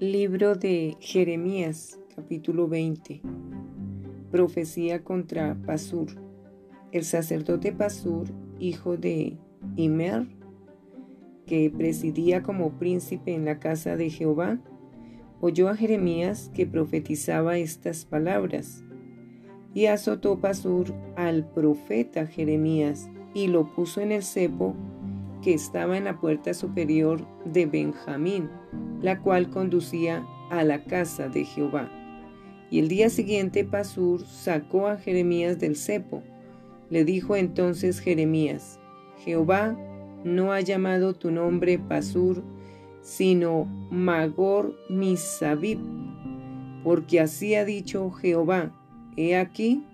Libro de Jeremías, capítulo 20. Profecía contra Pasur. El sacerdote Pasur, hijo de Imer, que presidía como príncipe en la casa de Jehová, oyó a Jeremías que profetizaba estas palabras. Y azotó Pasur al profeta Jeremías y lo puso en el cepo que estaba en la puerta superior de Benjamín, la cual conducía a la casa de Jehová. Y el día siguiente Pasur sacó a Jeremías del cepo. Le dijo entonces Jeremías, Jehová no ha llamado tu nombre Pasur, sino Magor Misabib, porque así ha dicho Jehová, he aquí,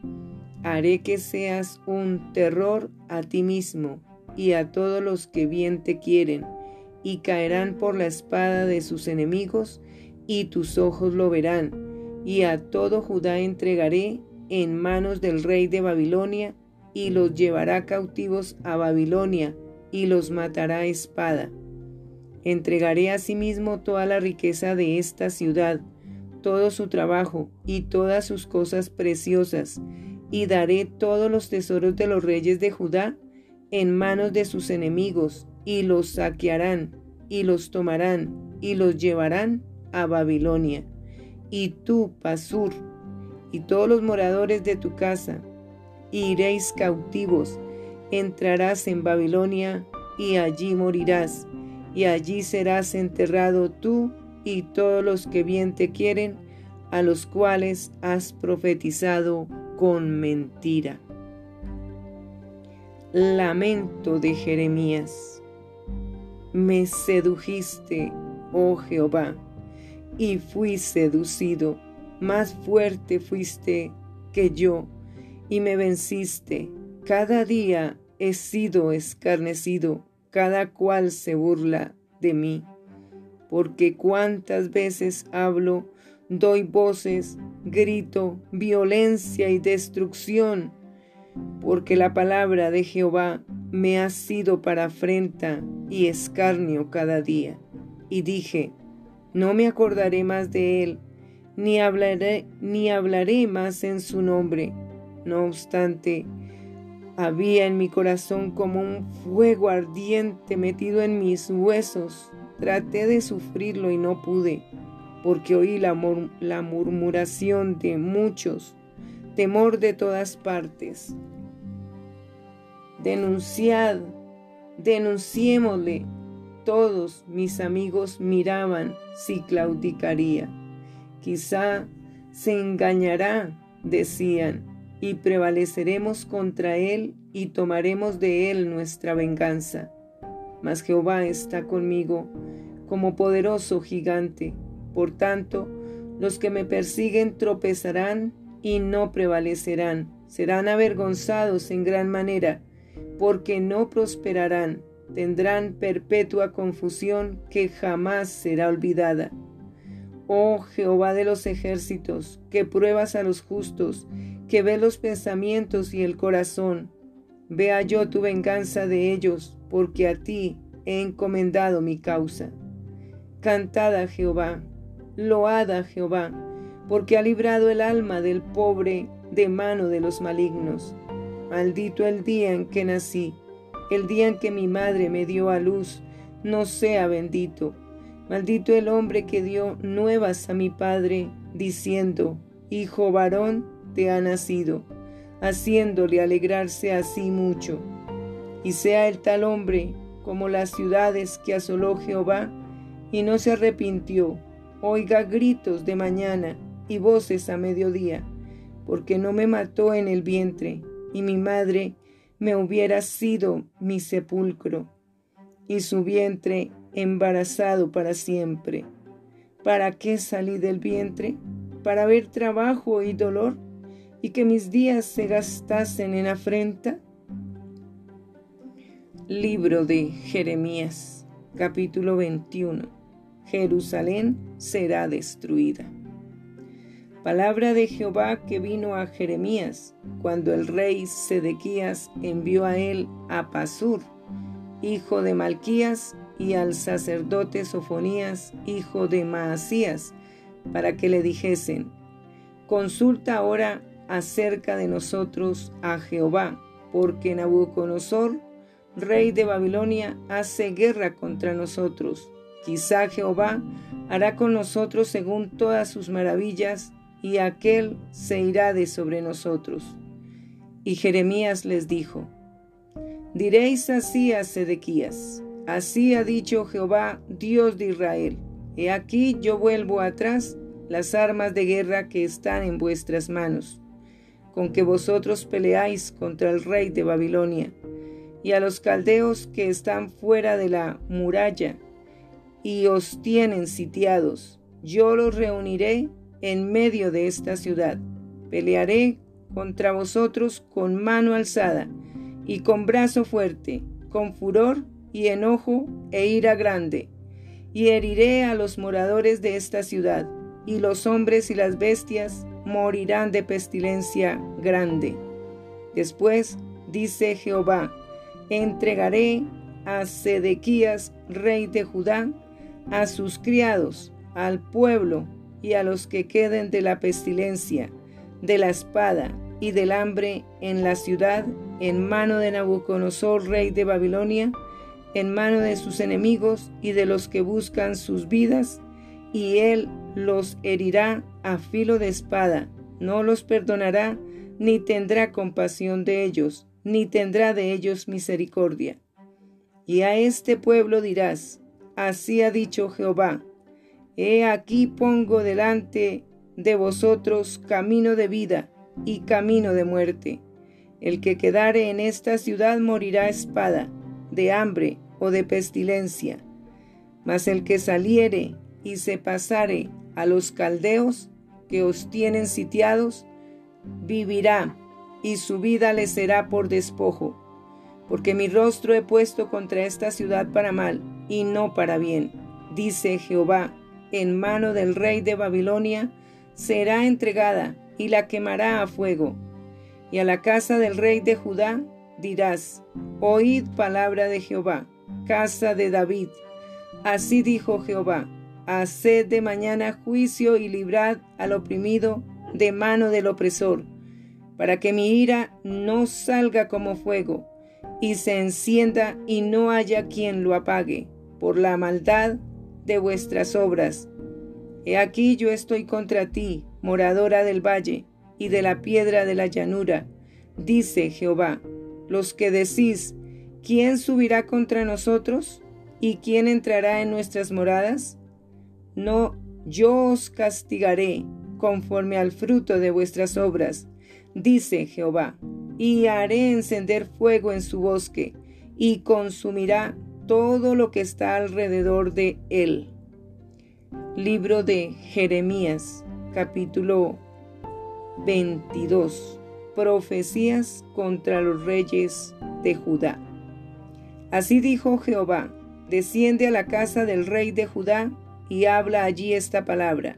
haré que seas un terror a ti mismo y a todos los que bien te quieren, y caerán por la espada de sus enemigos, y tus ojos lo verán, y a todo Judá entregaré en manos del rey de Babilonia, y los llevará cautivos a Babilonia, y los matará a espada. Entregaré asimismo toda la riqueza de esta ciudad, todo su trabajo y todas sus cosas preciosas, y daré todos los tesoros de los reyes de Judá en manos de sus enemigos, y los saquearán, y los tomarán, y los llevarán a Babilonia. Y tú, Pasur, y todos los moradores de tu casa, iréis cautivos, entrarás en Babilonia, y allí morirás, y allí serás enterrado tú y todos los que bien te quieren, a los cuales has profetizado con mentira. Lamento de Jeremías. Me sedujiste, oh Jehová, y fui seducido. Más fuerte fuiste que yo, y me venciste. Cada día he sido escarnecido, cada cual se burla de mí. Porque cuántas veces hablo, doy voces, grito, violencia y destrucción porque la palabra de Jehová me ha sido para afrenta y escarnio cada día. Y dije, no me acordaré más de él, ni hablaré, ni hablaré más en su nombre. No obstante, había en mi corazón como un fuego ardiente metido en mis huesos. Traté de sufrirlo y no pude, porque oí la, la murmuración de muchos temor de todas partes. Denunciad, denunciémosle. Todos mis amigos miraban si claudicaría. Quizá se engañará, decían, y prevaleceremos contra él y tomaremos de él nuestra venganza. Mas Jehová está conmigo como poderoso gigante. Por tanto, los que me persiguen tropezarán y no prevalecerán. Serán avergonzados en gran manera, porque no prosperarán. Tendrán perpetua confusión que jamás será olvidada. Oh Jehová de los ejércitos, que pruebas a los justos, que ve los pensamientos y el corazón. Vea yo tu venganza de ellos, porque a ti he encomendado mi causa. Cantad a Jehová, load a Jehová, porque ha librado el alma del pobre de mano de los malignos. Maldito el día en que nací, el día en que mi madre me dio a luz, no sea bendito. Maldito el hombre que dio nuevas a mi padre, diciendo, Hijo varón te ha nacido, haciéndole alegrarse así mucho. Y sea el tal hombre como las ciudades que asoló Jehová, y no se arrepintió, oiga gritos de mañana, y voces a mediodía, porque no me mató en el vientre, y mi madre me hubiera sido mi sepulcro, y su vientre embarazado para siempre. ¿Para qué salí del vientre? ¿Para ver trabajo y dolor? ¿Y que mis días se gastasen en afrenta? Libro de Jeremías, capítulo 21. Jerusalén será destruida. Palabra de Jehová que vino a Jeremías cuando el rey Sedequías envió a él a Pasur, hijo de Malquías, y al sacerdote Sofonías, hijo de Maasías, para que le dijesen, consulta ahora acerca de nosotros a Jehová, porque Nabucodonosor, rey de Babilonia, hace guerra contra nosotros. Quizá Jehová hará con nosotros según todas sus maravillas, y aquel se irá de sobre nosotros. Y Jeremías les dijo, Diréis así a Sedequías, así ha dicho Jehová, Dios de Israel, he aquí yo vuelvo atrás las armas de guerra que están en vuestras manos, con que vosotros peleáis contra el rey de Babilonia, y a los caldeos que están fuera de la muralla, y os tienen sitiados, yo los reuniré en medio de esta ciudad. Pelearé contra vosotros con mano alzada y con brazo fuerte, con furor y enojo e ira grande, y heriré a los moradores de esta ciudad, y los hombres y las bestias morirán de pestilencia grande. Después, dice Jehová, entregaré a Sedequías, rey de Judá, a sus criados, al pueblo y a los que queden de la pestilencia, de la espada y del hambre en la ciudad, en mano de Nabucodonosor, rey de Babilonia, en mano de sus enemigos y de los que buscan sus vidas, y él los herirá a filo de espada, no los perdonará, ni tendrá compasión de ellos, ni tendrá de ellos misericordia. Y a este pueblo dirás, así ha dicho Jehová, He aquí pongo delante de vosotros camino de vida y camino de muerte. El que quedare en esta ciudad morirá espada, de hambre o de pestilencia. Mas el que saliere y se pasare a los caldeos que os tienen sitiados, vivirá, y su vida le será por despojo, porque mi rostro he puesto contra esta ciudad para mal y no para bien, dice Jehová en mano del rey de Babilonia, será entregada y la quemará a fuego. Y a la casa del rey de Judá dirás, oíd palabra de Jehová, casa de David. Así dijo Jehová, haced de mañana juicio y librad al oprimido de mano del opresor, para que mi ira no salga como fuego, y se encienda y no haya quien lo apague, por la maldad de vuestras obras. He aquí yo estoy contra ti, moradora del valle y de la piedra de la llanura, dice Jehová, los que decís, ¿quién subirá contra nosotros? ¿Y quién entrará en nuestras moradas? No, yo os castigaré conforme al fruto de vuestras obras, dice Jehová, y haré encender fuego en su bosque, y consumirá todo lo que está alrededor de él. Libro de Jeremías, capítulo 22. Profecías contra los reyes de Judá. Así dijo Jehová, desciende a la casa del rey de Judá y habla allí esta palabra.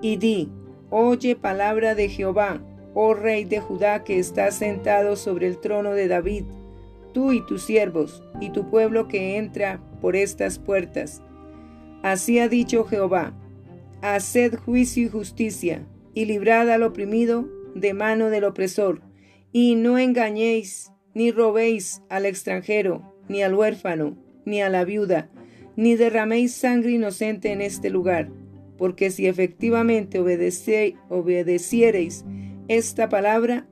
Y di, oye palabra de Jehová, oh rey de Judá que está sentado sobre el trono de David tú y tus siervos, y tu pueblo que entra por estas puertas. Así ha dicho Jehová, haced juicio y justicia, y librad al oprimido de mano del opresor, y no engañéis, ni robéis al extranjero, ni al huérfano, ni a la viuda, ni derraméis sangre inocente en este lugar, porque si efectivamente obedeciereis esta palabra,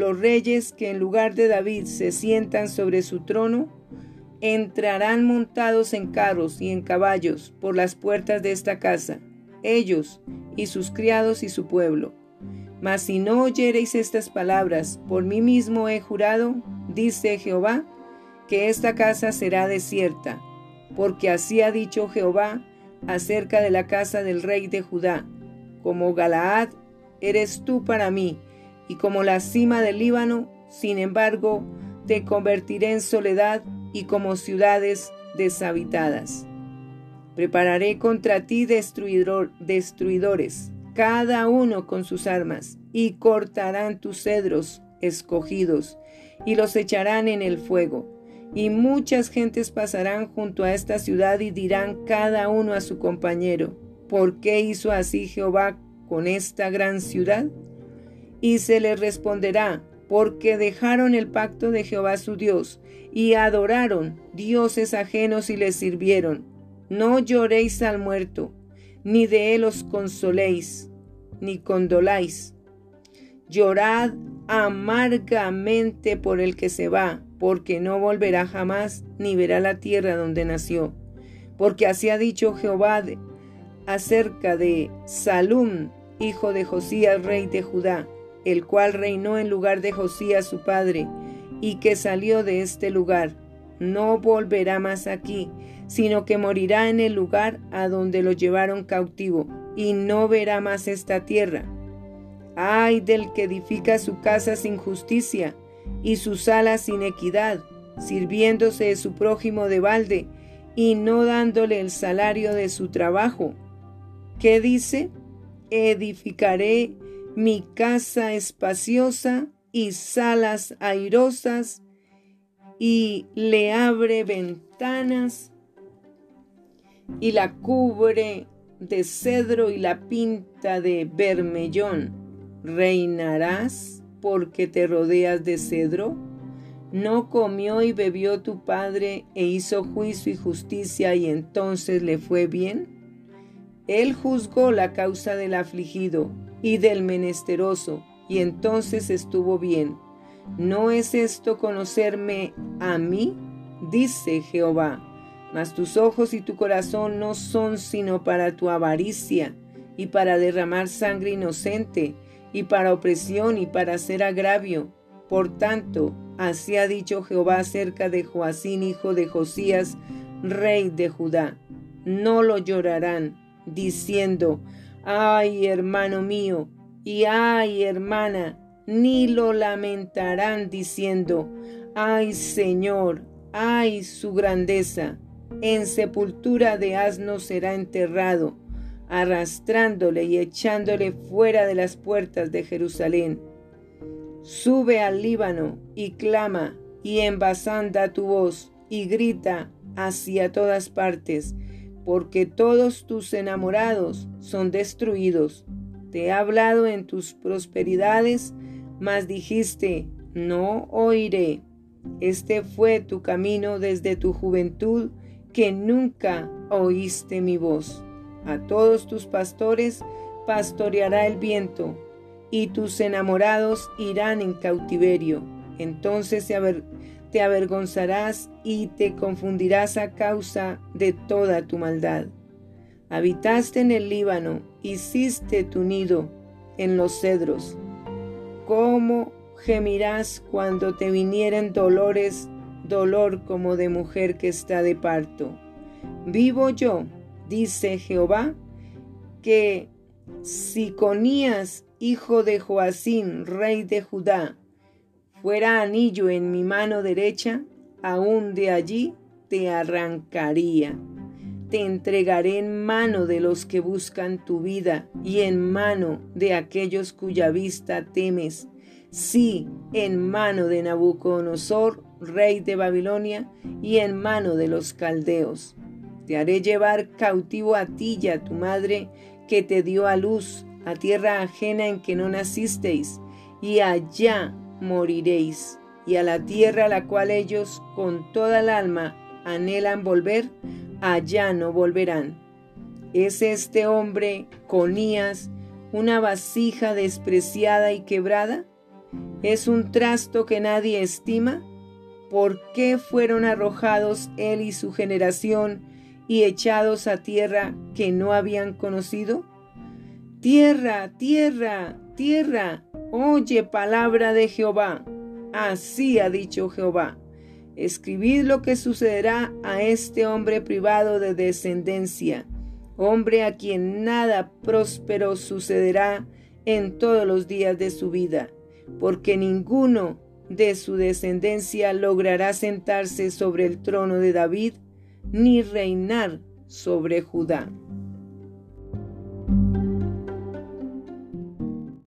los reyes que en lugar de David se sientan sobre su trono, entrarán montados en carros y en caballos por las puertas de esta casa, ellos y sus criados y su pueblo. Mas si no oyereis estas palabras, por mí mismo he jurado, dice Jehová, que esta casa será desierta, porque así ha dicho Jehová acerca de la casa del rey de Judá, como Galaad eres tú para mí, y como la cima del Líbano, sin embargo, te convertiré en soledad y como ciudades deshabitadas. Prepararé contra ti destruidores, cada uno con sus armas, y cortarán tus cedros escogidos, y los echarán en el fuego, y muchas gentes pasarán junto a esta ciudad y dirán cada uno a su compañero, ¿por qué hizo así Jehová con esta gran ciudad? Y se les responderá, porque dejaron el pacto de Jehová su Dios, y adoraron dioses ajenos y les sirvieron. No lloréis al muerto, ni de él os consoléis, ni condoláis. Llorad amargamente por el que se va, porque no volverá jamás, ni verá la tierra donde nació. Porque así ha dicho Jehová acerca de Salum, hijo de Josías, rey de Judá el cual reinó en lugar de Josías su padre, y que salió de este lugar. No volverá más aquí, sino que morirá en el lugar a donde lo llevaron cautivo, y no verá más esta tierra. Ay del que edifica su casa sin justicia, y su sala sin equidad, sirviéndose de su prójimo de balde, y no dándole el salario de su trabajo. ¿Qué dice? Edificaré mi casa espaciosa y salas airosas, y le abre ventanas y la cubre de cedro y la pinta de bermellón. ¿Reinarás porque te rodeas de cedro? ¿No comió y bebió tu padre e hizo juicio y justicia y entonces le fue bien? Él juzgó la causa del afligido y del menesteroso, y entonces estuvo bien. ¿No es esto conocerme a mí? Dice Jehová. Mas tus ojos y tu corazón no son sino para tu avaricia, y para derramar sangre inocente, y para opresión, y para hacer agravio. Por tanto, así ha dicho Jehová acerca de Joacín, hijo de Josías, rey de Judá. No lo llorarán, diciendo, Ay, hermano mío, y ay, hermana, ni lo lamentarán diciendo, ay, Señor, ay, su grandeza. En sepultura de asno será enterrado, arrastrándole y echándole fuera de las puertas de Jerusalén. Sube al Líbano y clama, y en Basán da tu voz, y grita hacia todas partes porque todos tus enamorados son destruidos. Te he hablado en tus prosperidades, mas dijiste, no oiré. Este fue tu camino desde tu juventud, que nunca oíste mi voz. A todos tus pastores pastoreará el viento, y tus enamorados irán en cautiverio. Entonces se, te avergonzarás y te confundirás a causa de toda tu maldad. Habitaste en el Líbano, hiciste tu nido en los cedros. ¿Cómo gemirás cuando te vinieren dolores, dolor como de mujer que está de parto? Vivo yo, dice Jehová, que si Conías, hijo de Joacín, rey de Judá, fuera anillo en mi mano derecha, aún de allí te arrancaría. Te entregaré en mano de los que buscan tu vida y en mano de aquellos cuya vista temes. Sí, en mano de Nabucodonosor, rey de Babilonia, y en mano de los caldeos. Te haré llevar cautivo a ti y a tu madre, que te dio a luz, a tierra ajena en que no nacisteis, y allá moriréis, y a la tierra a la cual ellos con toda el alma anhelan volver, allá no volverán. ¿Es este hombre, Conías, una vasija despreciada y quebrada? ¿Es un trasto que nadie estima? ¿Por qué fueron arrojados él y su generación y echados a tierra que no habían conocido? Tierra, tierra, tierra, Oye palabra de Jehová. Así ha dicho Jehová. Escribid lo que sucederá a este hombre privado de descendencia, hombre a quien nada próspero sucederá en todos los días de su vida, porque ninguno de su descendencia logrará sentarse sobre el trono de David, ni reinar sobre Judá.